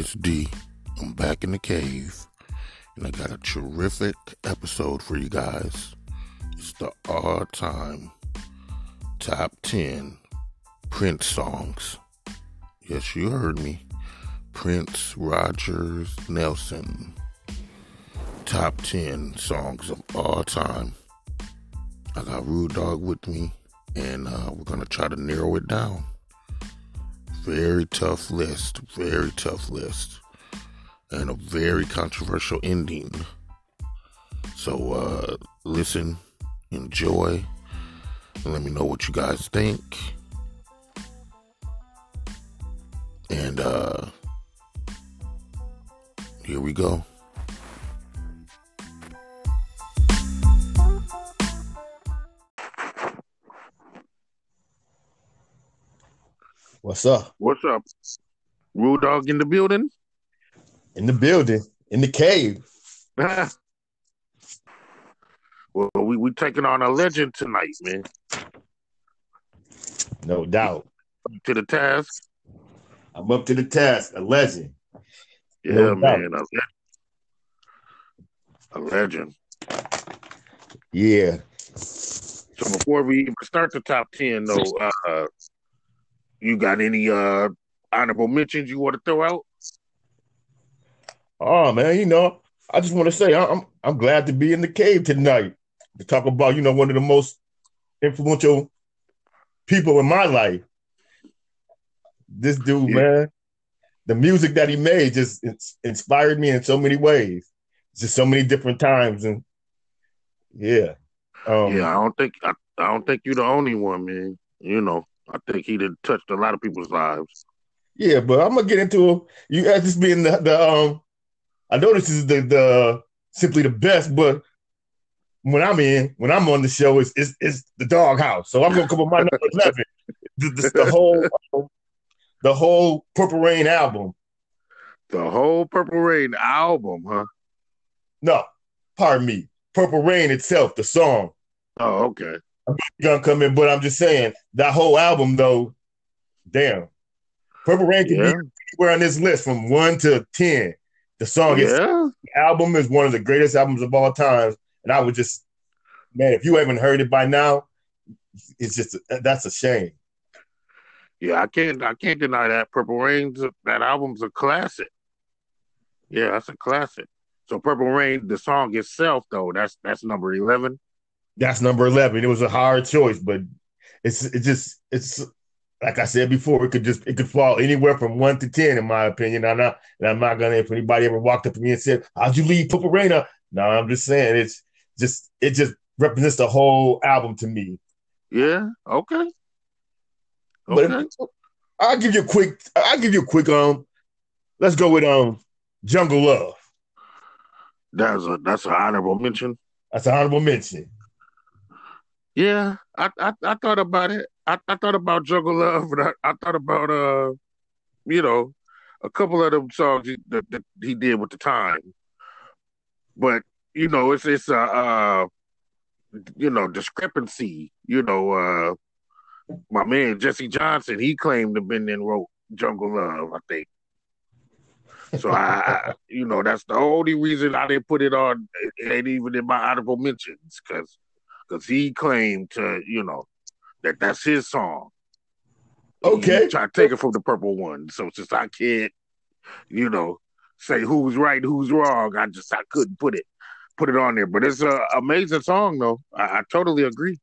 it's D. I'm back in the cave, and I got a terrific episode for you guys. It's the all time top 10 Prince songs. Yes, you heard me. Prince Rogers Nelson. Top 10 songs of all time. I got Rude Dog with me, and uh, we're going to try to narrow it down. Very tough list, very tough list, and a very controversial ending. So, uh, listen, enjoy, and let me know what you guys think. And, uh, here we go. What's up? What's up? Rude Dog in the building? In the building, in the cave. well, we we taking on a legend tonight, man. No doubt. Up to the task. I'm up to the task. A legend. Yeah, No man. A, le- a legend. Yeah. So before we even start the top ten, though, uh, you got any uh honorable mentions you want to throw out? Oh man, you know, I just want to say I'm I'm glad to be in the cave tonight to talk about you know one of the most influential people in my life. This dude, Yeah. man, the music that he made just ins- inspired me in so many ways. Just so many different times, and yeah, um, yeah, I don't think I, I don't think you're the only one, man. You know, I think he did touched a lot of people's lives. Yeah, but I'm gonna get into you guys just being the, the um. I know this is the the simply the best, but when I'm in, when I'm on the show, it's it's, it's the doghouse. So I'm gonna come with my number eleven. The, the, the whole um, the whole Purple Rain album. The whole Purple Rain album, huh? No, pardon me, Purple Rain itself, the song. Oh, okay. Gonna come in, but I'm just saying that whole album though. Damn, Purple Rain can Yeah, be anywhere on this list from one to ten. The song is yeah. album is one of the greatest albums of all time. And I would just, man, if you haven't heard it by now, it's just that's a shame. Yeah, I can't I can't deny that Purple Rain's that album's a classic. Yeah, that's a classic. So Purple Rain, the song itself though, that's that's number eleven. That's number eleven. It was a hard choice, but it's it just it's like I said before, it could just it could fall anywhere from one to ten, in my opinion. I'm not, and I'm not gonna if anybody ever walked up to me and said, "How'd you leave Purple No, I'm just saying it's just it just represents the whole album to me. Yeah, okay. But Okay. if, I'll give you a quick. I'll give you a quick. Um, let's go with um, Jungle Love. That's a that's an honorable mention. That's an honorable mention. Yeah, I I, I thought about it. I, I thought about Jungle Love, and I, I thought about uh, you know, a couple of them songs he, that, that he did with the time. But you know, it's it's a uh, you know discrepancy. You know, uh, my man Jesse Johnson, he claimed to been and wrote Jungle Love, I think. So I, you know, that's the only reason I didn't put it on. It ain't even in my honorable mentions because because he claimed to, you know, that that's his song. Okay. Tried to take it from the purple one. So since I can't, you know, say who's right, who's wrong, I just I couldn't put it put it on there. But it's an amazing song though. I, I totally agree.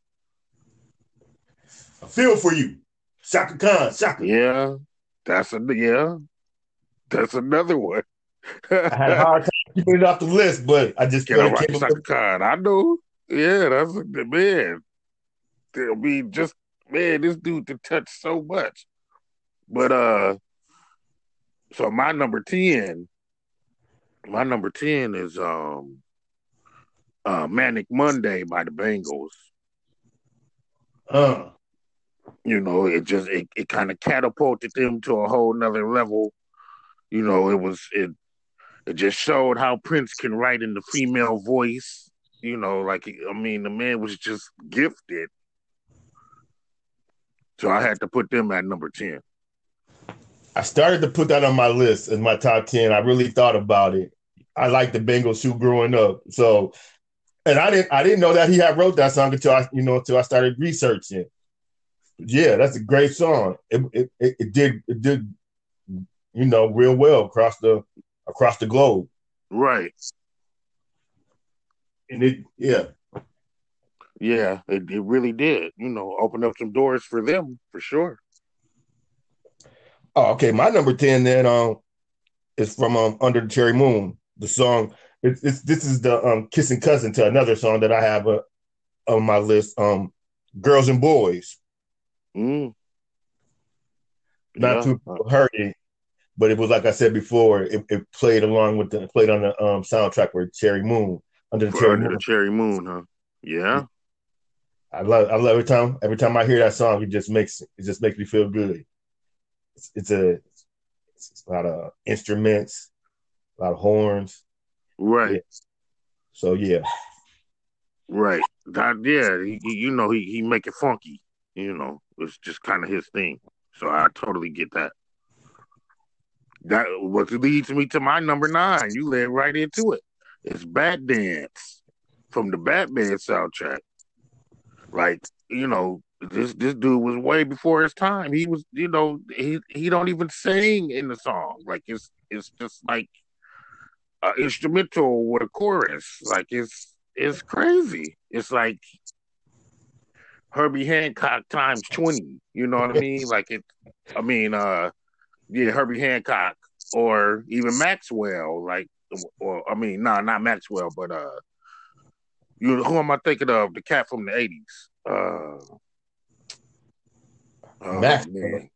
I feel for you, Chaka Khan. Chaka. Yeah, that's a yeah, that's another one. I had a hard time keeping it off the list, but I just Can I felt it rock came Chaka. Khan? I know. Yeah, that's a good man. I mean, just man, this dude can touch so much. But uh, so my number ten, my number ten is um, uh, Manic Monday by the Bangles. Uh, You know, it just it, it kind of catapulted them to a whole nother level. You know, it was it it just showed how Prince can write in the female voice. You know, like I mean, the man was just gifted. So I had to put them at number ten. I started to put that on my list as my top 10. I really thought about it. I liked the Bangles too growing up. So and I didn't I didn't know that he had wrote that song until I, you know, until I started researching. Yeah, that's a great song. It, it, it, it did it did you know real well across the across the globe. Right. And it yeah. Yeah, it, it really did. You know, open up some doors for them for sure. Oh, okay. My number 10 then um is from um Under the Cherry Moon. The song it's, it's this is the um kissing cousin to another song that I have uh, on my list. Um Girls and Boys. Mm. Not Yeah. too heard it, but it was like I said before, it, it played along with the it played on the um soundtrack with Cherry Moon under the Cherry Under Moon. the Cherry Moon, huh? Yeah. I love I love every time every time I hear that song, it just makes it just makes me feel good. It's, it's a it's a lot of instruments, a lot of horns. Right. Yeah. So yeah, Right. That yeah, he, he- you know, he he make it funky. You know, it's just kind of his thing. So I totally get that. That what leads me to my number nine. You led right into it. It's Batdance from the Batman soundtrack. Like you know, this this dude was way before his time. He was, you know, he he don't even sing in the song. Like it's it's just like uh, instrumental with a chorus. Like it's it's crazy. It's like Herbie Hancock times twenty. You know what I mean? Like it. I mean, uh, yeah, Herbie Hancock or even Maxwell. Like, or I mean, no, not Maxwell, but uh, you who am I thinking of? The cat from the eighties. Uh, oh, Maxwell. man.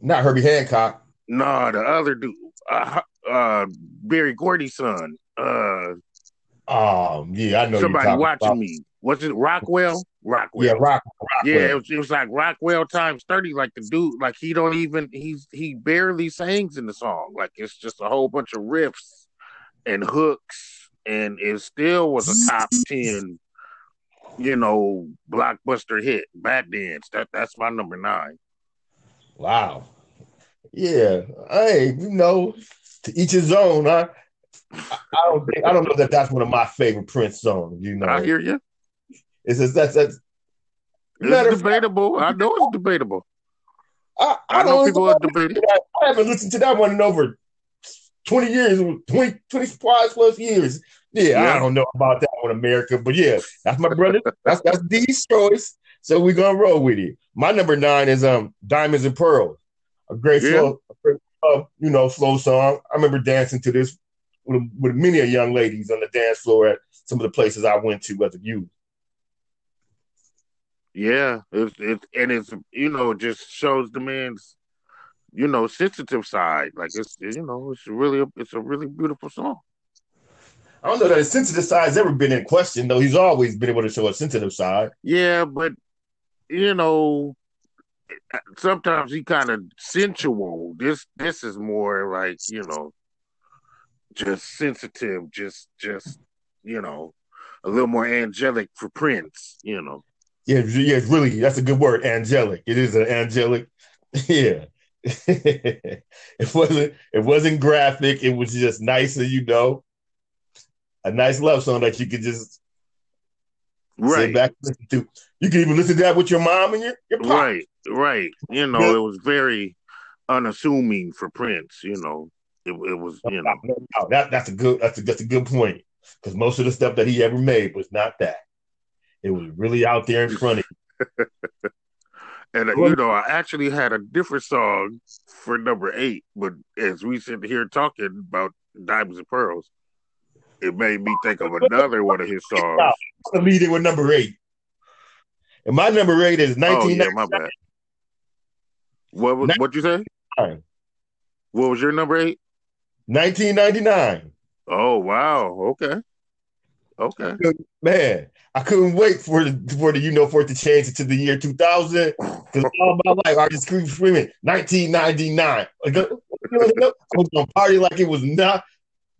not Herbie Hancock. No, the other dude, uh, uh, Berry Gordy's son. Uh, Um, yeah, I know. somebody watching about. me. Was it Rockwell? Rockwell. Yeah, Rock. Yeah, it was, it was like Rockwell times thirty. Like the dude, like he don't even he's he barely sings in the song. Like it's just a whole bunch of riffs and hooks, and it still was a top ten, you know, blockbuster hit. Batdance. That that's my number nine. Wow. Yeah. Hey, you know, to each his own. I I don't think I don't know that that's one of my favorite Prince songs. You know, I hear you. it's just that's that's. It's of fact, debatable. I know it's debatable. I, I, I know don't people are debating. I haven't listened to that one in over 20 years, 20, 25 plus years. Yeah, Yeah. I don't know about that one, America. But yeah, that's my brother. that's that's D's choice. So we're gonna roll with it. My number nine is um Diamonds and Pearls. A great Yeah. slow, uh, you know, slow song. I remember dancing to this with, with many a young ladies on the dance floor at some of the places I went to as a youth. Yeah, it's it's and it's you know just shows the man's you know sensitive side. Like it's you know it's really a, it's a really beautiful song. I don't know that his sensitive side's ever been in question, though. He's always been able to show a sensitive side. Yeah, but you know sometimes he kind of sensual. This this is more like you know just sensitive, just just you know a little more angelic for Prince. You know. Yeah, yeah, it's really that's a good word, angelic. It is an angelic. Yeah. it wasn't it wasn't graphic, it was just nice and you know. A nice love song that you could just Right. sit back and listen to. You can even listen to that with your mom and your, your pop. Right, right. You know, it was very unassuming for Prince. You know, it, it was. You know, No, no, that, that's a good that's a that's a good point. Because most of the stuff that he ever made was not that. It was really out there in front of you. and uh, you know, I actually had a different song for number eight, but as we sit here talking about Diamonds and Pearls, it made me think of another one of his songs. I'm gonna lead in with number eight. And my number eight is nineteen. Oh yeah, my bad. What was what you say? What was your number eight? 1999. Oh wow, okay, okay. Man, I couldn't wait for the for the you know for it to change it to the year 2000 because all my life I just keep screaming 1999. Like, uh, I was gonna party like it was not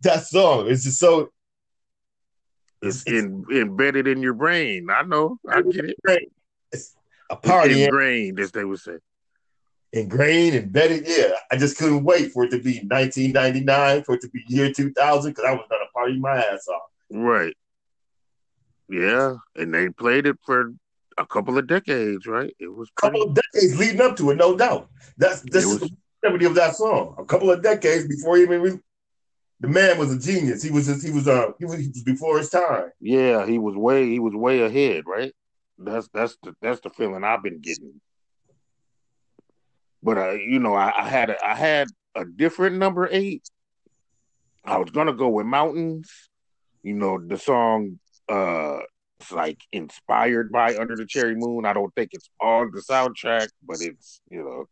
that song. It's just so It's in, embedded in your brain. I know. I get it. It's a party. and ingrained, as they would say. ingrained, embedded. Yeah, I just couldn't wait for it to be 1999, for it to be year 2000, because I was gonna party my ass off. Right. Yeah, and they played it for a couple of decades, right? It was a couple of decades leading up to it, no doubt. That's this was, is the longevity of that song. A couple of decades before even re- the man was a genius. He was just, he was uh he was, he was before his time. Yeah, he was way he was way ahead, right? That's that's the that's the feeling I've been getting. But uh, you know, I, I had a, I had a different number eight. I was gonna go with Mountains. You know, the song uh it's like inspired by Under the Cherry Moon. I don't think it's on the soundtrack, but it's you know,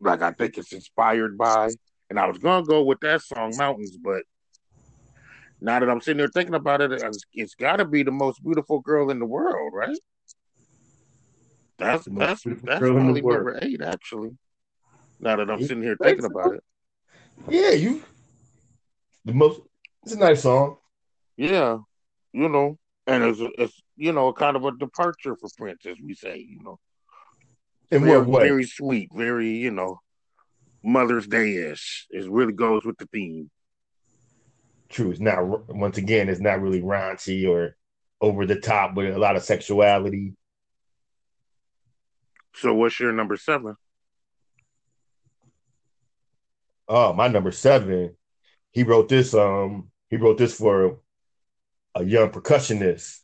like I think it's inspired by. And I was gonna go with that song Mountains, but now that I'm sitting there thinking about it, it's, it's got to be the most beautiful girl in the world, right? That's that's that's probably number eight, actually. Now that I'm sitting here thinking about it. Yeah, you the most. It's a nice song. Yeah, you know, and it's it's you know kind of a departure for Prince, as we say, you know. In very, what way? Very sweet, very you know, Mother's Day ish. It really goes with the theme. True. It's not once again. It's not really raunchy or over the top, but a lot of sexuality. So, what's your number seven? Oh, my number seven. He wrote this. Um, he wrote this for a young percussionist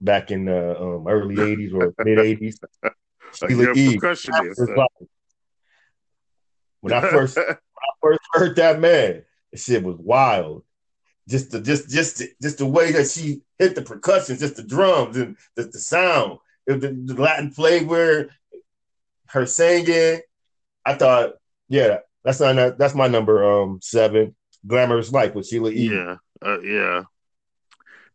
back in the um, early '80s or mid '80s. Sheila E. When I first when I first heard that man, the shit was wild. Just the just just just the way that she hit the percussion, just the drums and the, the sound, the, the Latin flavor, her singing. I thought, yeah, that's not that's my number um seven. Glamorous Life with Sheila E. Yeah, uh, yeah,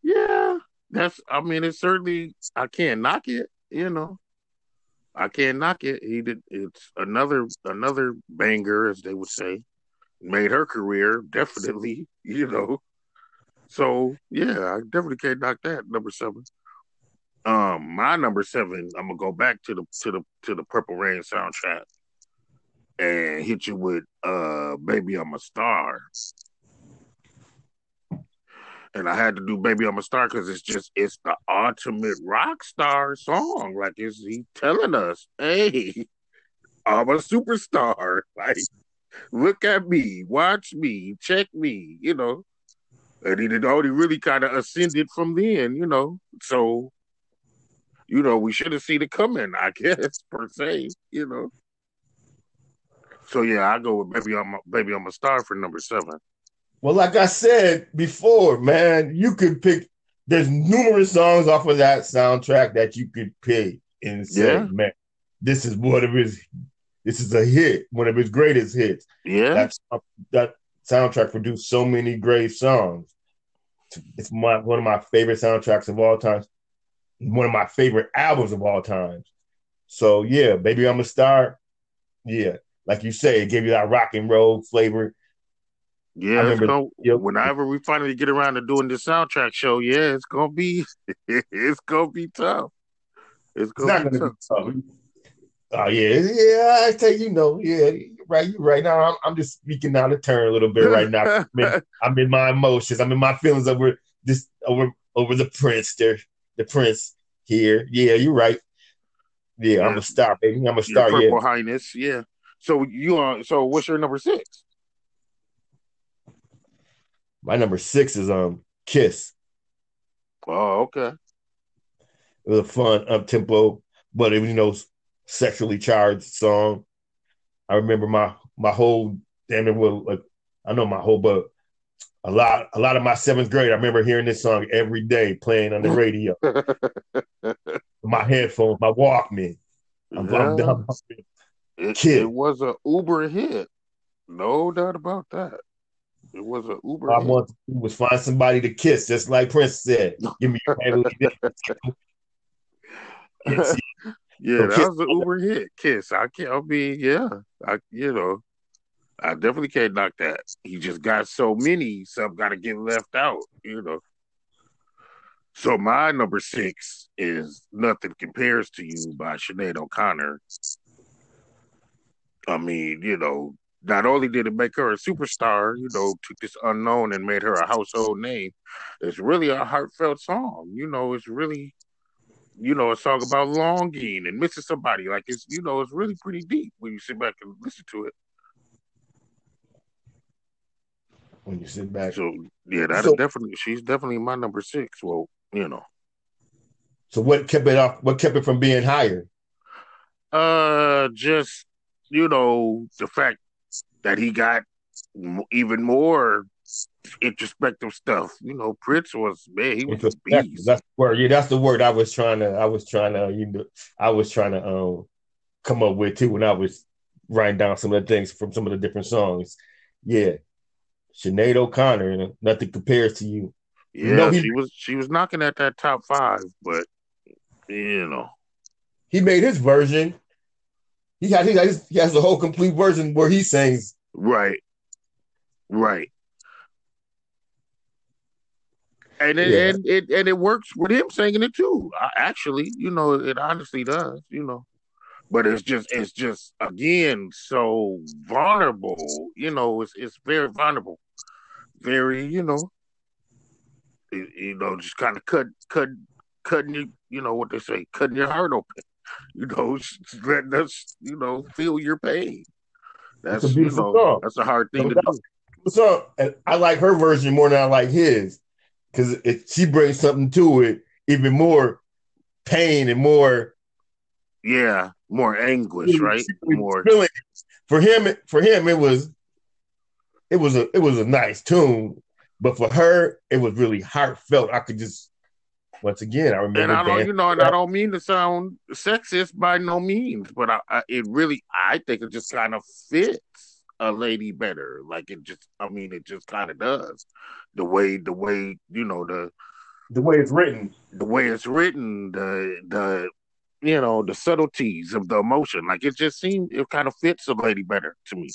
yeah. That's. I mean, it's certainly. I can't knock it. You know, I can't knock it. He did. It's another another banger, as they would say. Made her career definitely. You know. So yeah, I definitely can't knock that number seven. Um, my number seven. I'm gonna go back to the to the to the Purple Rain soundtrack and hit you with uh "Baby I'm a Star." And I had to do "Baby I'm a Star" because it's just it's the ultimate rock star song. Like, is he telling us, "Hey, I'm a superstar"? Like, look at me, watch me, check me. You know, and he had already really kind of ascended from then. You know, so you know we should have seen it coming. I guess per se. You know. So yeah, I go with "Baby I'm a, Baby I'm a Star" for number seven. Well, like I said before, man, you could pick. There's numerous songs off of that soundtrack that you could pick and say, yeah. man, this is one of his. This is a hit, one of his greatest hits. Yeah, That's, that soundtrack produced so many great songs. It's my one of my favorite soundtracks of all time. One of my favorite albums of all time. So yeah, baby, I'm a star. Yeah, like you say, it gave you that rock and roll flavor yeah, it's gonna, yep. whenever we finally get around to doing this soundtrack show, yeah, it's gonna be it's gonna be tough. It's gonna, it's be, tough. be, tough. Oh yeah, yeah. I tell you, you know, yeah, right. You right now. I'm, I'm, just speaking out of turn a little bit right now. I'm in, I'm in my emotions. I'm in my feelings over this over over the prince. There, the prince here. Yeah, you're right. Yeah, yeah. I'm a star, baby. I'm a star. Purple yeah, Highness. Yeah. So you are. So what's your number six? My number six is um Kiss. Oh, okay. It was a fun up tempo, but it was you know sexually charged song. I remember my my whole damn it was like I know my whole but a lot a lot of my seventh grade. I remember hearing this song every day playing on the radio. my headphones, my Walkman. I'm, yeah. I'm, I'm, it, it was a Uber hit, no doubt about that. It was an Uber. I want to do was find somebody to kiss, just like Prince said. Give me your yeah, yeah that was an Uber hit. Kiss. I can't. I mean, yeah. I you know, I definitely can't knock that. He just got so many, some got to get left out. You know. So my number six is "Nothing Compares to You" by Sinead O'Connor. I mean, you know, not only did it make her a superstar, you know, took this unknown and made her a household name. It's really a heartfelt song. You know, it's really, you know, a song about longing and missing somebody. Like it's, you know, it's really pretty deep when you sit back and listen to it. When you sit back, so yeah, that's so, definitely she's definitely my number six. Well, you know. So what kept it off? What kept it from being higher? Uh, just you know the fact that he got even more introspective stuff. You know, Prince was man, he was a beast. That's the word. Yeah, that's the word I was trying to. I was trying to. You know, I was trying to um come up with too when I was writing down some of the things from some of the different songs. Yeah, Sinead O'Connor, nothing compares to you. Yeah, you know, he, she was she was knocking at that top five, but you know, he made his version he has he has, he has the whole complete version where he sings. Right. Right. And it, yeah. and it and it works with him singing it too. Actually, you know, it honestly does. You know, but it's just it's just again so vulnerable. You know, it's it's very vulnerable, very you know, you know, just kind of cut cut cutting you. You know what they say, cutting your heart open you know, letting us, you know, feel your pain. That's you know, song. That's a hard thing to do. So I like her version more than I like his because she brings something to it, even more pain and more. Yeah, more anguish, right? More for him. For him, it was, it was a, it was a nice tune, but for her, it was really heartfelt. I could just once again, I remember. That. And I don't, you know, and I don't mean to sound sexist by no means, but I, I, it really, I think it just kind of fits a lady better. Like it just, I mean, it just kind of does. The way, the way, you know, the the way it's written, the way it's written, the the you know the subtleties of the emotion. Like it just seemed it kind of fits a lady better to me.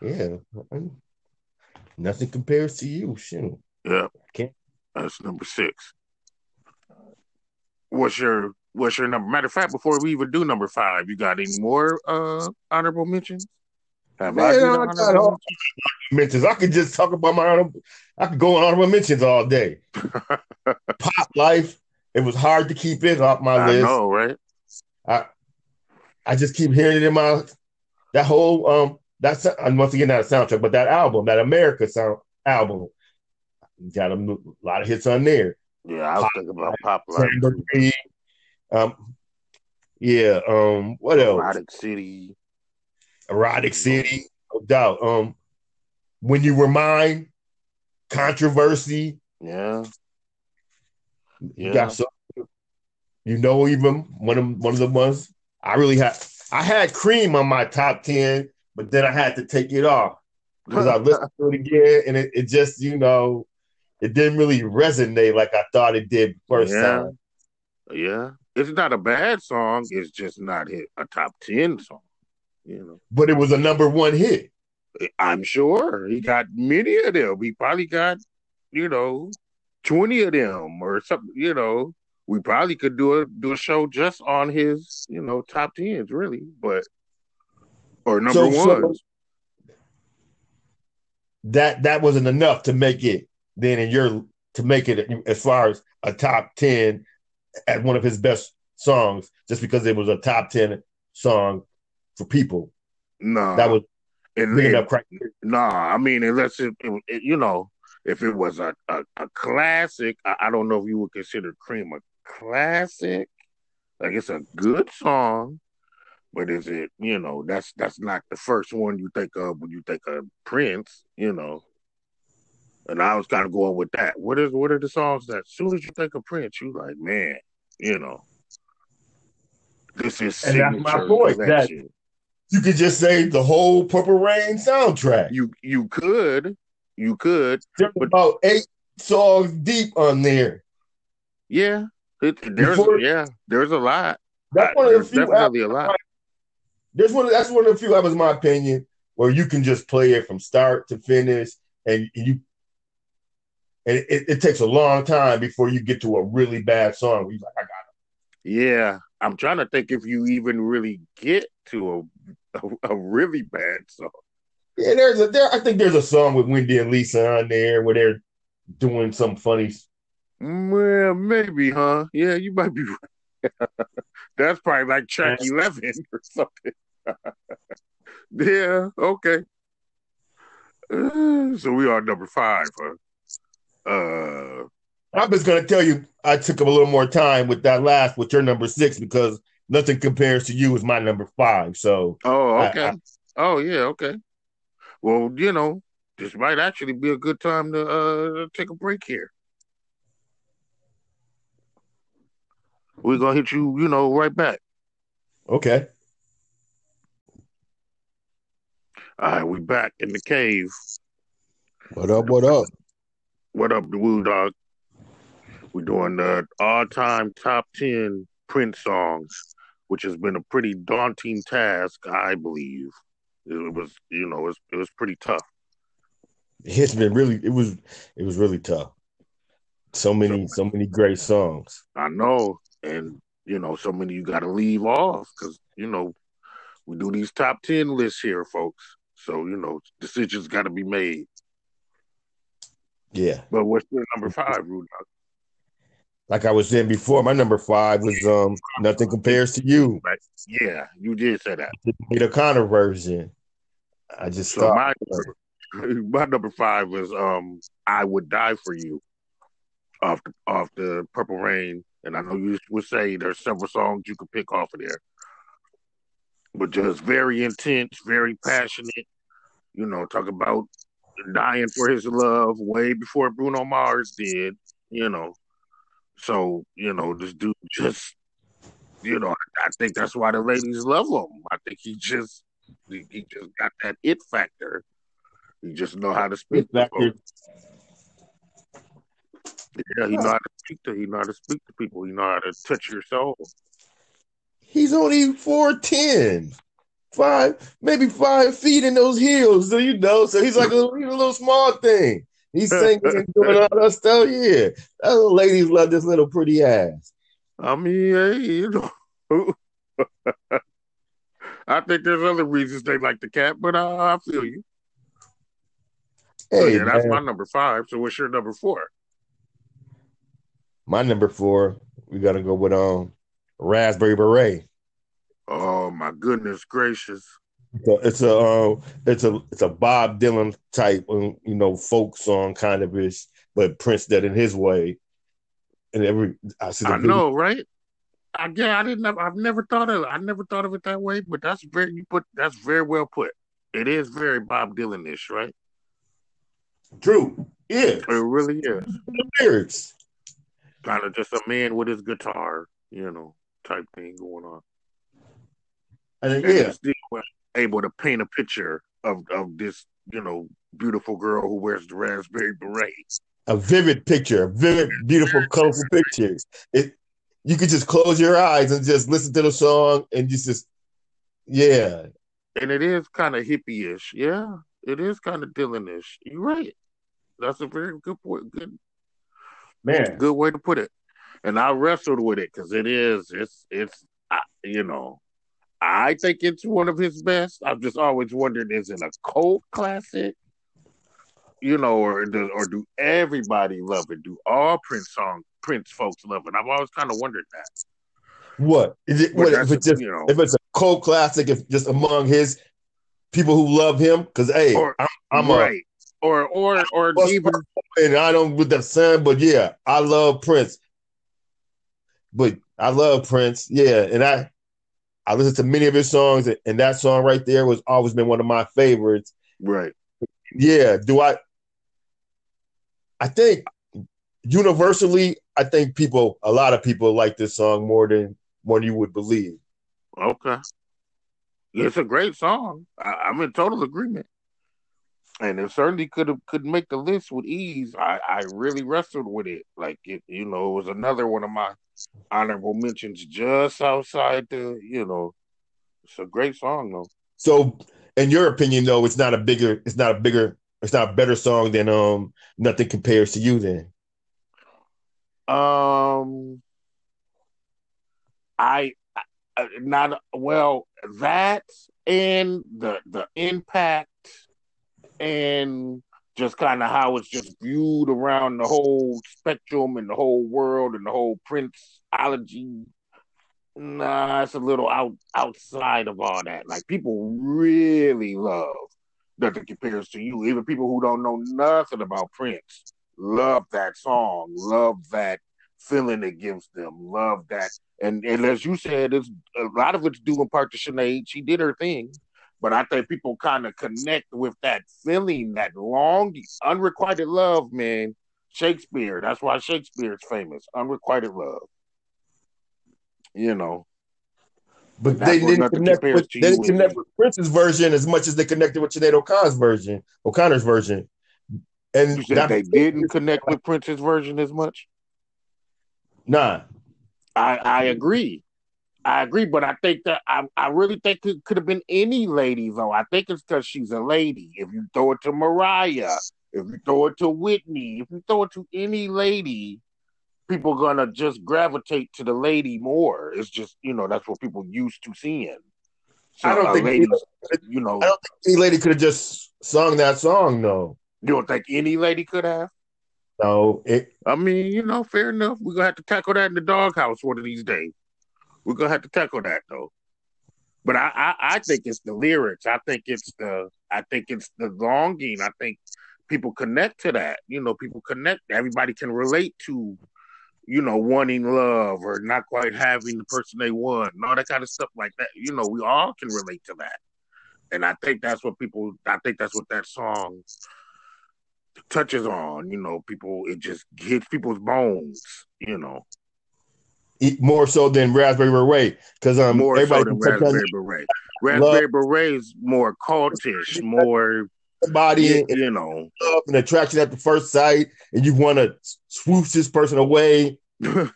Yeah, nothing compares to you, shoot. Yeah. Okay. That's number six. What's your what's your number? Matter of fact, before we even do number five, you got any more uh honorable mentions? Have Man, I, I got all mentions. I could just talk about my honorable. I could go on honorable mentions all day. Pop life. It was hard to keep it off my I list. I know, right? I I just keep hearing it in my that whole um that's once again not a soundtrack, but that album, that America sound album got a lot of hits on there. Yeah, I was Pop, thinking about Pop Life. Um, yeah. Um, what else? Erotic City. Erotic City, no doubt. Um, when you were mine, controversy. Yeah. You yeah. got some. You know, even one of one of the ones I really had. I had Cream on my top ten, but then I had to take it off because I listened to it again, and it, it just you know it didn't really resonate like I thought it did first yeah. time. Yeah, it's not a bad song. It's just not hit a top ten song. You know, but it was a number one hit. I'm sure he got many of them. He probably got, you know, twenty of them or something. You know, we probably could do a do a show just on his, you know, top tens, really. But or number so, ones. So that that wasn't enough to make it then in your to make it as far as a top 10 at one of his best songs just because it was a top 10 song for people. No. That was and, big enough criteria. Nah, I mean, unless it, it, it, you know, if it was a, a, a classic, I, I, don't know if you would consider Cream a classic. Like it's a good song, but is it, you know, that's that's not the first one you think of when you think of Prince, you know. And I was kind of going with that. What is what are the songs that as soon as you think of Prince, you like, man, you know, this is and that's my point. That you could just say the whole Purple Rain soundtrack. You you could, you could. There's but, about eight songs deep on there. Yeah, it, there's Before, yeah, there's a lot. That's one of the few definitely albums, a lot. There's one. That's one of the few albums, my opinion, where you can just play it from start to finish, and you and it, it, takes a long time before you get to a really bad song. Where you're like, I got it. Yeah, I'm trying to think if you even really get to a a, a really bad song. Yeah, there's a there. I think there's a song with Wendy and Lisa on there where they're doing some funny. Well, maybe, huh? Yeah, you might be right. That's probably like track eleven or something. yeah. Okay. Uh, so we are number five, huh? Uh, I'm just gonna tell you, I took a little more time with that last with your number six because nothing compares to you as my number five. So oh, okay. I, I, oh, yeah, okay. Well, you know, this might actually be a good time to uh take a break here. We're gonna hit you, you know, right back. Okay. All right, we back in the cave. What up? What up? What up, the Woo Dog? We're doing the all-time top ten Prince songs, which has been a pretty daunting task, I believe. It was, you know, it was, it was pretty tough. It's been really, it was, it was really tough. So many, so, so many great songs. I know, and you know, so many you got to leave off because you know we do these top ten lists here, folks. So you know, decisions got to be made. Yeah. But what's your number five, Rudolph? Like I was saying before, my number five was um nothing compares to you. Yeah, you did say that. The Connor version. I just so my, my number five was um I would die for you off the off the Purple Rain, and I know you would say there's several songs you could pick off of there, but just very intense, very passionate. You know, talk about dying for his love way before Bruno Mars did. You know, so you know this dude just, you know, I think that's why the ladies love him. I think he just he, he just got that it factor. He just know how to speak. To yeah, he know how to speak to. He know how to speak to people. He know how to touch your soul. He's only four ten, five, maybe five feet in those heels. So you know, so he's like a, he's a little small thing. He's singing and doing all that stuff. Yeah, what ladies love this little pretty ass. I mean, hey, you know. I think there's other reasons they like the cat, but I, I feel you. Hey, so yeah, that's my number five. So what's your number four? My number four, we gotta go with um Raspberry Beret. Oh my goodness gracious! So it's a um, it's a it's a Bob Dylan type, um, you know, folk song kind of ish, but Prince did in his way. And every I, see. I know, right? I, yeah, I didn't. I've never thought of. I never thought of it that way. But that's very you put. That's very well put. It is very Bob Dylan-ish, right? True. Yeah. It really is. lyrics. Kind of just a man with his guitar, you know, type thing going on. And, and yeah, still able to paint a picture of of this, you know, beautiful girl who wears the raspberry beret. A vivid picture, a vivid, beautiful, colorful pictures. It you could just close your eyes and just listen to the song and just, just yeah. And it is kind of hippie-ish. Yeah, it is kind of Dylan-ish. You're right. That's a very good point. Good man. Good way to put it. And I wrestled with it because it is. It's it's you know. I think it's one of his best. I've just always wondered: is it a cult classic? You know, or do, or do everybody love it? Do all Prince songs Prince folks love it. I've always kind of wondered that. What is it? What, if it's just you know, if it's a cult classic, if just among his people who love him, because hey, or, I'm, I'm right. A, or or or even and I don't with the son, but yeah, I love Prince. But I love Prince, yeah, and I I listened to many of his songs, and that song right there was always been one of my favorites. Right. Yeah. Do I? I think universally, I think people, a lot of people like this song more than more than you would believe. Okay, it's a great song. I, am in total agreement, and it certainly could have could make the list with ease. I, I really wrestled with it, like it. You know, it was another one of my honorable mentions, just outside the. You know, it's a great song though. So, in your opinion, though, it's not a bigger, it's not a bigger, it's not a better song than um, nothing compares to you. Then um, I uh, not well that and the the impact and just kind of how it's just viewed around the whole spectrum and the whole world and the whole princeology. Nah, it's a little out outside of all that. Like people really love nothing compares to you. Even people who don't know nothing about Prince love that song, love that feeling it gives them, love that. And and as you said, it's a lot of it's due in part to Sinead. She did her thing. But I think people kind of connect with that feeling, that long, unrequited love, man. Shakespeare. That's why Shakespeare's famous. Unrequited love. You know. But they didn't connect with they didn't connect with Prince's version as much as they connected with Sinead O'Connor's version, O'Connor's version. And they didn't connect with Prince's version as much. Nah, I I agree. I agree, but I think that I, I really think it could have been any lady though. I think it's because she's a lady. If you throw it to Mariah, if you throw it to Whitney, if you throw it to any lady, people gonna just gravitate to the lady more. It's just you know that's what people used to seeing. So, I don't think ladies, you know. I don't think any lady could have just sung that song though. You don't think any lady could have? No, it. I mean, you know, fair enough. We're gonna have to tackle that in the doghouse one of these days. We're gonna have to tackle that though. But I, I, I think it's the lyrics. I think it's the I think it's the longing. I think people connect to that. You know, people connect. Everybody can relate to, you know, wanting love or not quite having the person they want and all that kind of stuff like that. You know, we all can relate to that. And I think that's what people I think that's what that song touches on. You know, people it just hits people's bones, you know more so than Raspberry Beret because um more everybody so than Raspberry Beret. Raspberry Beret is more cultish, more body, you, know, love and attraction at the first sight, and you want to swoosh this person away on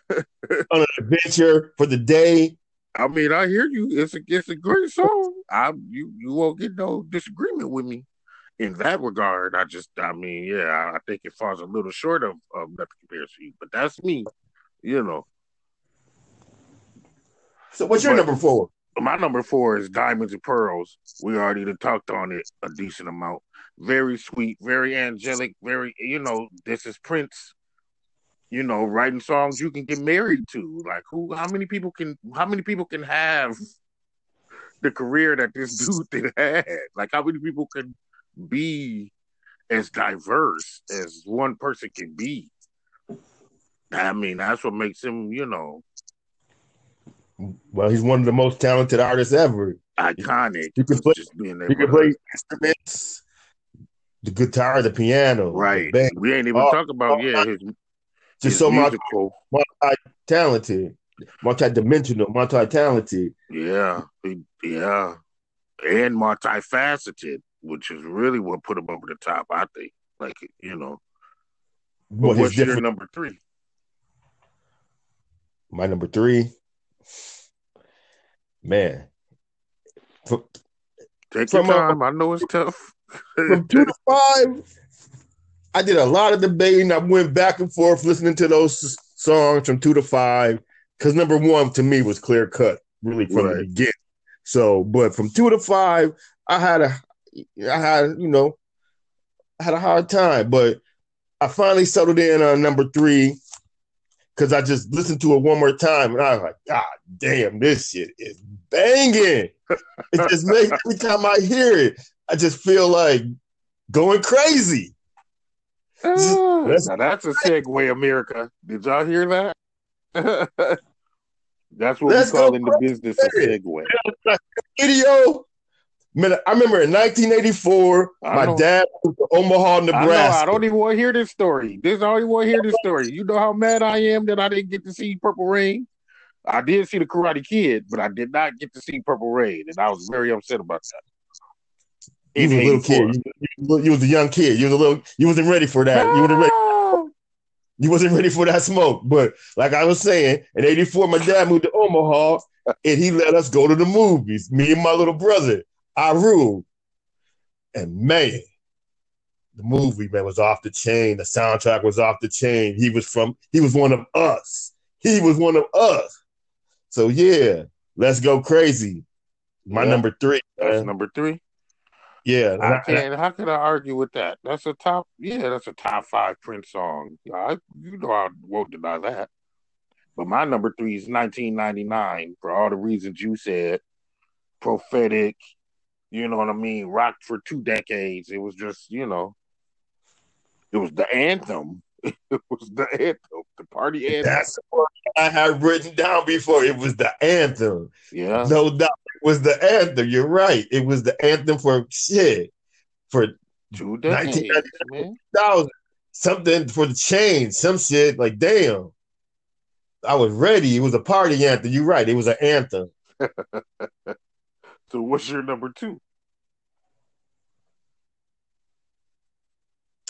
an adventure for the day. I mean, I hear you. It's a it's a great song. I you you won't get no disagreement with me in that regard. I just I mean, yeah, I think it falls a little short of of nothing compares to you, but that's me. You know. So what's your but number four? My number four is Diamonds and Pearls. We already talked on it a decent amount. Very sweet, very angelic, very you know, this is Prince. You know, writing songs you can get married to. Like who how many people can how many people can have the career that this dude did had? Like how many people can be as diverse as one person can be? I mean, that's what makes him, you know, well, he's one of the most talented artists ever. Iconic. You can play. You can play instruments, the guitar, the piano, right? The we ain't even oh, talk about oh, yeah, his, just his so musical. multi talented, multi dimensional, multi talented. Yeah, yeah, and multifaceted, which is really what put him over the top. I think, like you know. What what's your number three? My number three man. Take your uh, time. I know it's tough. from two to five, I did a lot of debating. I went back and forth listening to those songs from two to five because number one to me was clear cut, really from right. the beginning. So, but from two to five, I had a, I had you know, I had a hard time, but I finally settled in on number three because I just listened to it one more time and I was like, God damn, this shit is banging. it just makes every time I hear it, I just feel like going crazy. Uh, that's, now that's a segue, America. Did y'all hear that? that's what we call in the business a segue. Video Man, I remember in 1984, my dad moved to Omaha, Nebraska. I, I, don't even want to hear this story. This I don't want to hear this story. You know how mad I am that I didn't get to see Purple Rain. I did see the Karate Kid, but I did not get to see Purple Rain, and I was very upset about that. You was a little kid. You, you, was a young kid. You was a little. You wasn't ready for that. You wasn't ready. Ah! You wasn't ready for that smoke. But like I was saying, in '84, my dad moved to Omaha, and he let us go to the movies. Me and my little brother. I ruled. And man, the movie man was off the chain. The soundtrack was off the chain. He was from he was one of us. He was one of us. So yeah, Let's Go Crazy. My Yeah. number three. That's man. number three. Yeah. I I- can't. How could I argue with that? That's a top. Yeah, that's a top five Prince song. I, you know, I won't deny that. But my number three is 1999 for all the reasons you said. Prophetic, you know what I mean. Rocked for two decades. It was just, you know, it was the anthem. It was the anthem, the party anthem. That's what I had written down before. It was the anthem. yeah, No doubt it was the anthem. You're right. It was the anthem for shit. For two decades, 1999. Something for the change. Some shit. Like, damn. I was ready. It was a party anthem. You're right. It was an anthem. So, what's your number two?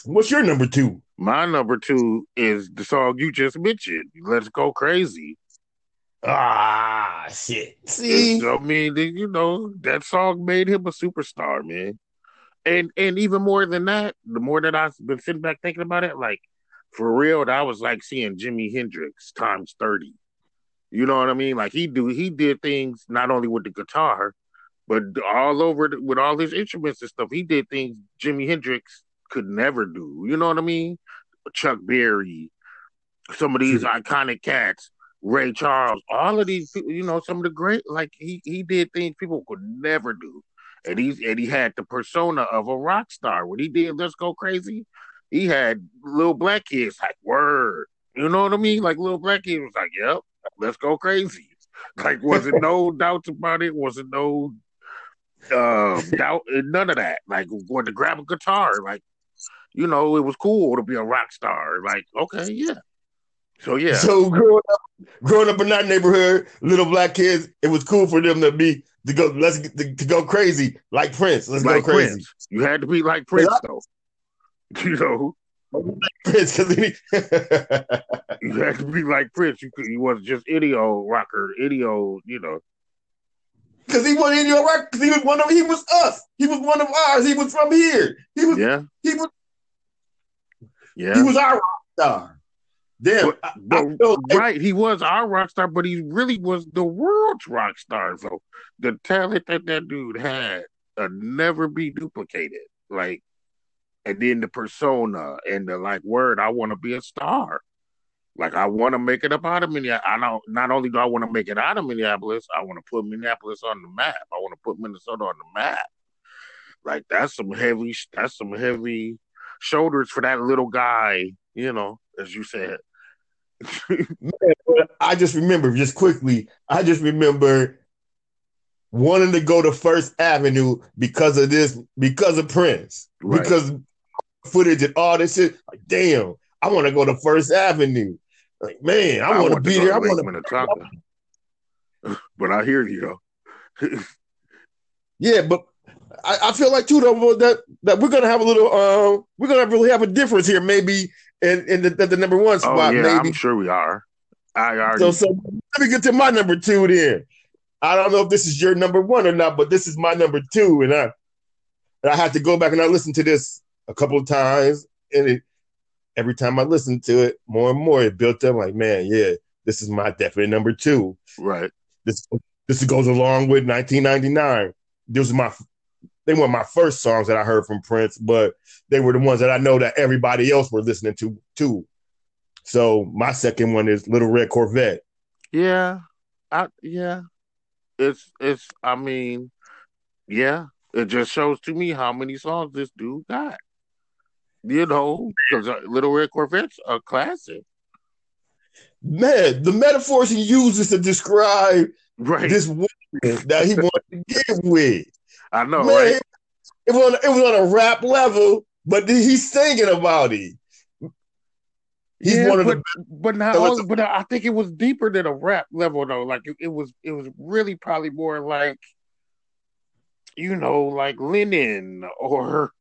What's your number two? My number two is the song you just mentioned. Let's go crazy. Ah, shit. See? I mean, you know, that song made him a superstar, man. And and even more than that, the more that I've been sitting back thinking about it, like for real, that was like seeing Jimi Hendrix times thirty. You know what I mean? Like he do he did things not only with the guitar, but all over the, with all his instruments and stuff. He did things Jimi Hendrix could never do. You know what I mean? Chuck Berry, some of these iconic cats, Ray Charles, all of these people, you know, some of the great like he he did things people could never do. And he's and he had the persona of a rock star. When he did Let's Go Crazy, he had little black kids like word. You know what I mean? Like little black kids was like, Yep, let's go crazy. Like wasn't no doubts about it, wasn't no um doubt none of that. Like going to grab a guitar, like you know, it was cool to be a rock star. Like, okay, yeah. So yeah. So growing up, growing up in that neighborhood, little black kids, it was cool for them to be to go let's to, to go crazy like Prince. Let's like go crazy. Prince. You had to be like Prince though. You know, Prince, because he, you had to be like Prince. You could, you wasn't just old rocker, any old, You know, because he wasn't in your record. Because he was one of he was us. He was one of ours. He was from here. He was yeah, he was yeah. he was our rock star. Damn, But- I- I but- feel like- right, he was our rock star, but he really was the world's rock star. So the talent that that dude had uh, never be duplicated. Like, and then the persona and the like word, I want to be a star. Like, I want to make it up out of Minneapolis. I know. Not only do I want to make it out of Minneapolis, I want to put Minneapolis on the map. I want to put Minnesota on the map. Like, that's some heavy. That's some heavy shoulders for that little guy. You know, as you said. I just remember, just quickly, I just remember wanting to go to First Avenue because of this, because of Prince, Right. because footage and all this shit. Like, damn, I want to go to First Avenue. Like, man, I, want to be there. I want to. Minnetonka. but I hear you though. Yeah, but I, I feel like too though that that we're gonna have a little, um, we're gonna really have a difference here, maybe in in the, the number one spot, Oh, yeah, maybe. I'm sure we are. I already. So, so let me get to my number two then. I don't know if this is your number one or not, but this is my number two, and I and I had to go back and I listened to this a couple of times, and it, every time I listened to it, more and more it built up. Like, man, yeah, this is my definite number two. right. This this goes along with 1999. This was my they weren't my first songs that I heard from Prince, but they were the ones that I know that everybody else were listening to too. So my second one is Little Red Corvette. Yeah. I yeah. It's it's. I mean, yeah. It just shows to me how many songs this dude got. You know, because uh, Little Red Corvette's are classic, Man, the metaphors he uses to describe right? this woman that he wanted to get with. I know, Man, right? it, was on, it was on a rap level, but he's singing about it. He's yeah, one of but, the but not but I think it was deeper than a rap level though. Like it, it was, it was really probably more like, you know, like Lennon or,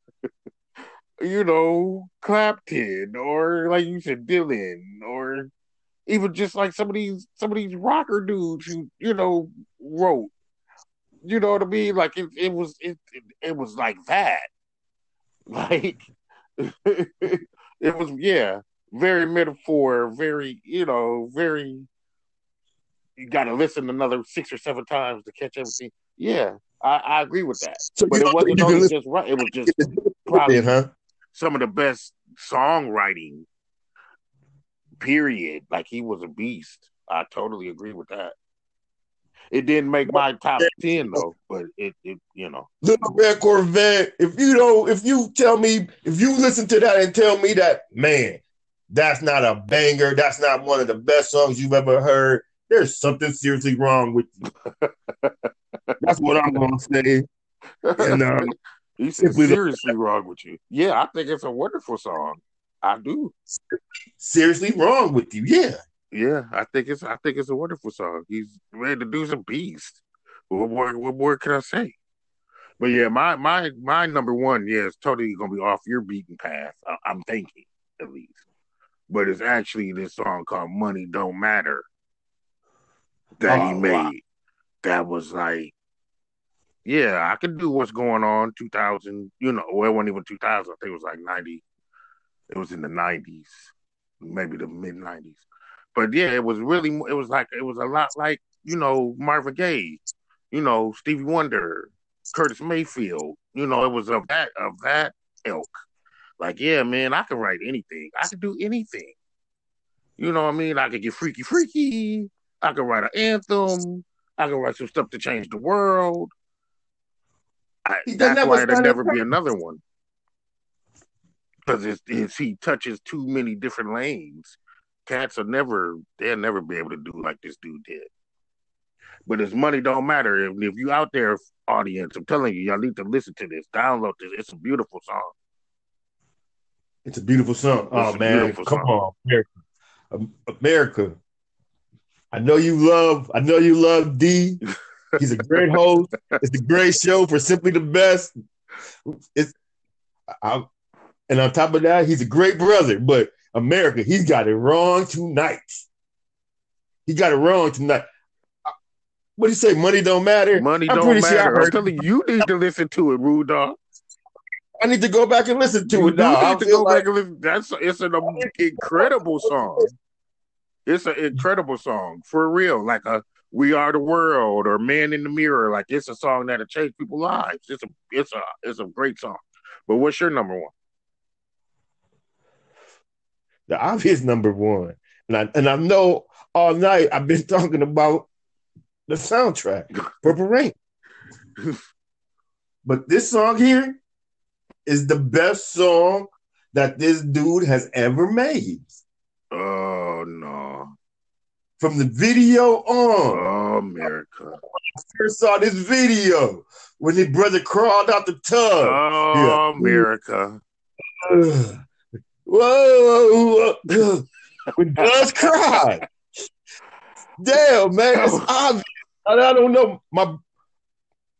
you know, Clapton or like you said, Dylan or even just like some of these some of these rocker dudes who you know wrote. You know what I mean? Like it, it was it, it it was like that. Like it was yeah, very metaphor, very, you know, very you got to listen another six or seven times to catch everything. Yeah, I, I agree with that. So but it wasn't only just right. It was just probably huh? Some of the best songwriting. Period. Like he was a beast. I totally agree with that. It didn't make my top ten though, but it, it you know. Little Red Corvette. If you don't, if you tell me, if you listen to that and tell me that, man, that's not a banger. That's not one of the best songs you've ever heard. There's something seriously wrong with you. that's what I'm gonna say. And uh, He the- seriously wrong with you. Yeah, I think it's a wonderful song. I do. seriously wrong with you. Yeah. Yeah, I think it's I think it's a wonderful song. He's ready to do some beast. What more what more can I say? But yeah, my my my number one, yeah, is totally gonna be off your beaten path. I, I'm thinking at least. But it's actually this song called Money Don't Matter that he Oh, made. wow. That was like yeah, I could do what's going on 2000, you know, well, it wasn't even 2000. I think it was like 90. It was in the 90s, maybe the mid 90s. But yeah, it was really, it was like, it was a lot like, you know, Marvin Gaye, you know, Stevie Wonder, Curtis Mayfield, you know, it was of that, of that ilk. Like, yeah, man, I can write anything. I can do anything. You know what I mean? I could get freaky, freaky. I could write an anthem. I could write some stuff to change the world. I, that's why there'll never be another one. Because it's, it's, he touches too many different lanes. Cats will never, they'll never be able to do like this dude did. But his money don't matter. If, if you out there, audience, I'm telling you, y'all need to listen to this. Download this. It's a beautiful song. It's a beautiful song. Oh man, come song. on, America. America. I know you love. I know you love D. He's a great host. It's a great show for simply the best. It's, I, and on top of that, he's a great brother. But America, he's got it wrong tonight. He got it wrong tonight. What do you say? Money don't matter. Money I'm don't pretty sure I matter. I'm telling you, you need to listen to it, Rude Dog. I need to go back and listen to You it now. I need to feel go like back and listen. That's it's an incredible song. It's an incredible song for real. Like a "We Are the World" or "Man in the Mirror." Like it's a song that'll change people's lives. It's a it's a it's a great song. But what's your number one? the obvious number one. And I and I know all night I've been talking about the soundtrack, Purple Rain. but this song here is the best song that this dude has ever made. Oh From the video on, oh America, first saw this video when his brother crawled out the tub. oh America. Ugh. Whoa, whoa, whoa. when does cry. Damn, man, it's oh. obvious. And I don't know. My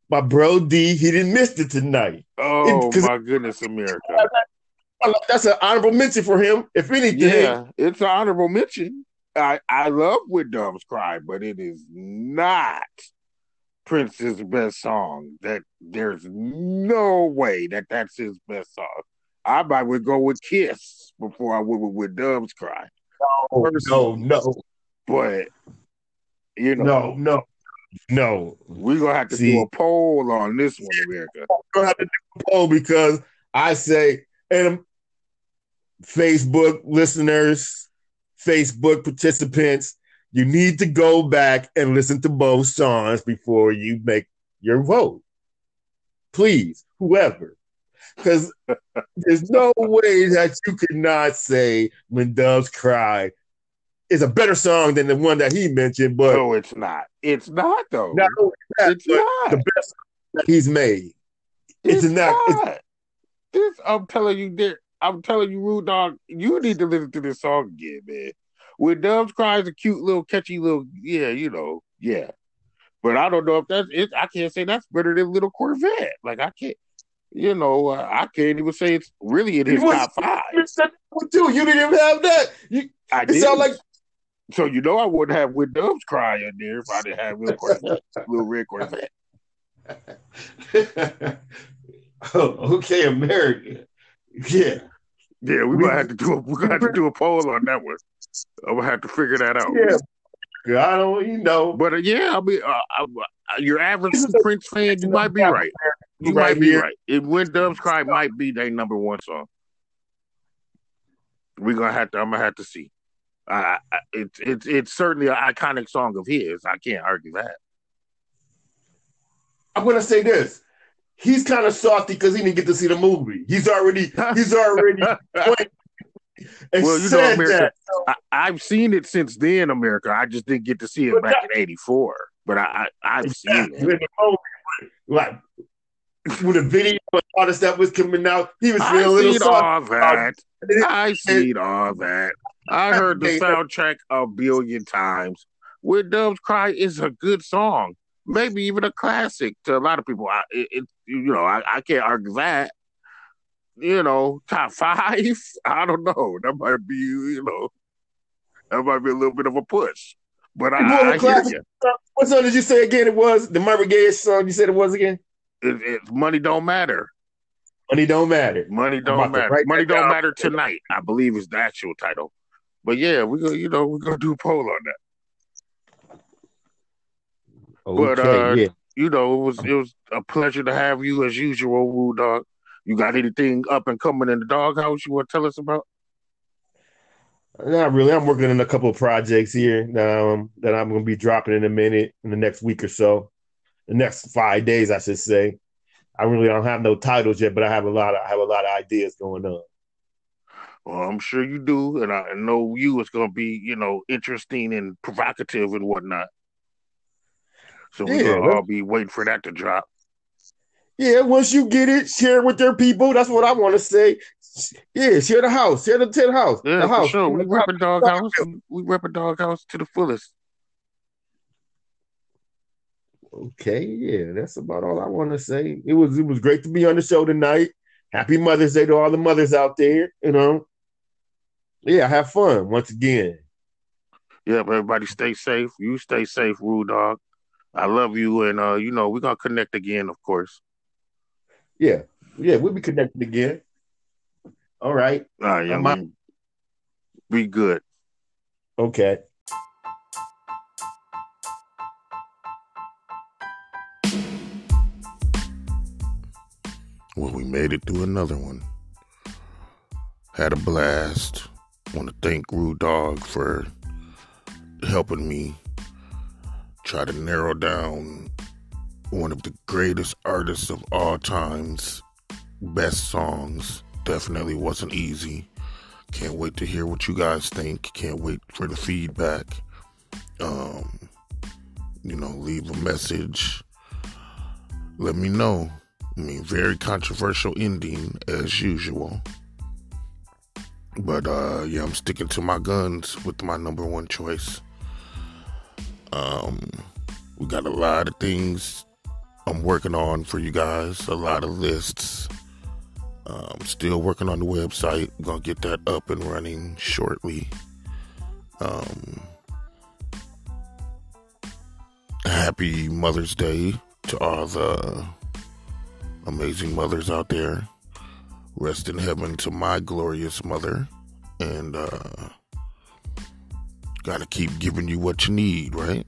my bro D, he didn't miss it tonight. Oh It- my goodness, America. That's an honorable mention for him. If anything, Yeah, it's an honorable mention. I I love "When Doves Cry," but it is not Prince's best song. That there's no way that that's his best song. I might would go with "Kiss" before I would with "When Doves Cry," Oh, no, no, but you know no, no, no. we're gonna have to See- do a poll on this one, America. We're gonna have to do a poll because I say, and Facebook listeners, Facebook participants, you need to go back and listen to both songs before you make your vote. Please, whoever. Because there's no way that you could not say When Doves Cry is a better song than the one that he mentioned, but No, it's not. It's not though. not only that, it's not. the best song that he's made. It's, It's not. It's. This I'm telling you, there. I'm telling you, Rude Dog. You need to listen to this song again, man. When Doves Cry is a cute little, catchy little, yeah, you know, yeah. But I don't know if that's it. I can't say that's better than Little Corvette. Like I can't, you know, uh, I can't even say it's really in his was- top five. Too. You didn't even have that. You, I did. sound like so you know I wouldn't have When Doves Cry in there if I didn't have Little Corvette, Little Red Corvette. oh, okay, America. Yeah, Yeah, we We- might have to do a we gonna have to do a poll on that one. I'm gonna have to figure that out. yeah. I don't, you know. But uh, yeah, I mean, uh, uh, your average Prince fan, you might be right. You right might be here. right. It When Doves Cry might be their number one song. We're gonna have to. I'm gonna have to see. Uh, it's it's it's certainly an iconic song of his. I can't argue that. I'm gonna say this. He's kind of salty because he didn't get to see the movie. He's already he's already well, you know, America. I, have seen it since then, America. I just didn't get to see it but back that, in '84. But I, I have seen it. Like when the video and all the stuff was coming out, he was feeling a little all that. I seen all that. I heard the soundtrack a billion times. When Doves Cry is a good song, maybe even a classic to a lot of people. I, it, it you know, I, I can't argue that you know, top five. I don't know. That might be, you know, that might be a little bit of a push. But I, I hear you. What song did you say again? It was the Marvin Gaye song. You said it was again. It, it, money don't matter. Money don't matter. Money don't matter. Money don't matter tonight. I believe is the actual title. But yeah, we're gonna, you know, we're gonna do a poll on that. Okay, but uh, yeah. you know, it was it was a pleasure to have you as usual, Rude Dog. You got anything up and coming in the doghouse you want to tell us about? Not really. I'm working on a couple of projects here um, that I'm going to be dropping in a minute in the next week or so. The next five days, I should say. I really don't have no titles yet, but I have a lot. Of, I have a lot of ideas going on. Well, I'm sure you do, and I know you is going to be, you know, interesting and provocative and whatnot. So we're yeah, gonna all be waiting for that to drop. Yeah, once you get it, share it with your people. That's what I want to say. Yeah, share the house, share the, to the house. Yeah, the house. sure. We rep a dog house. We rep a dog house to the fullest. Okay, yeah, that's about all I want to say. It was it was great to be on the show tonight. Happy Mother's Day to all the mothers out there. You know, yeah, have fun once again. Yeah, but everybody stay safe. You stay safe, Rude Dog. I love you, and uh, you know we're gonna connect again, of course. Yeah, yeah, we'll be connected again. All right. All right, yeah, I... be good. Okay. Well, we made it to another one. Had a blast. Want to thank Rude Dog for helping me try to narrow down one of the greatest artists of all times, best songs. Definitely wasn't easy. Can't wait to hear what you guys think. Can't wait for the feedback. Um, you know, leave a message. Let me know. I mean, very controversial ending as usual. But uh yeah, I'm sticking to my guns with my number one choice. Um we got a lot of things I'm working on for you guys. A lot of lists. Um, still working on the website. Gonna get that up and running shortly. Um, happy Mother's Day to all the amazing mothers out there. Rest in heaven to my glorious mother. And uh, gotta keep giving you what you need, right?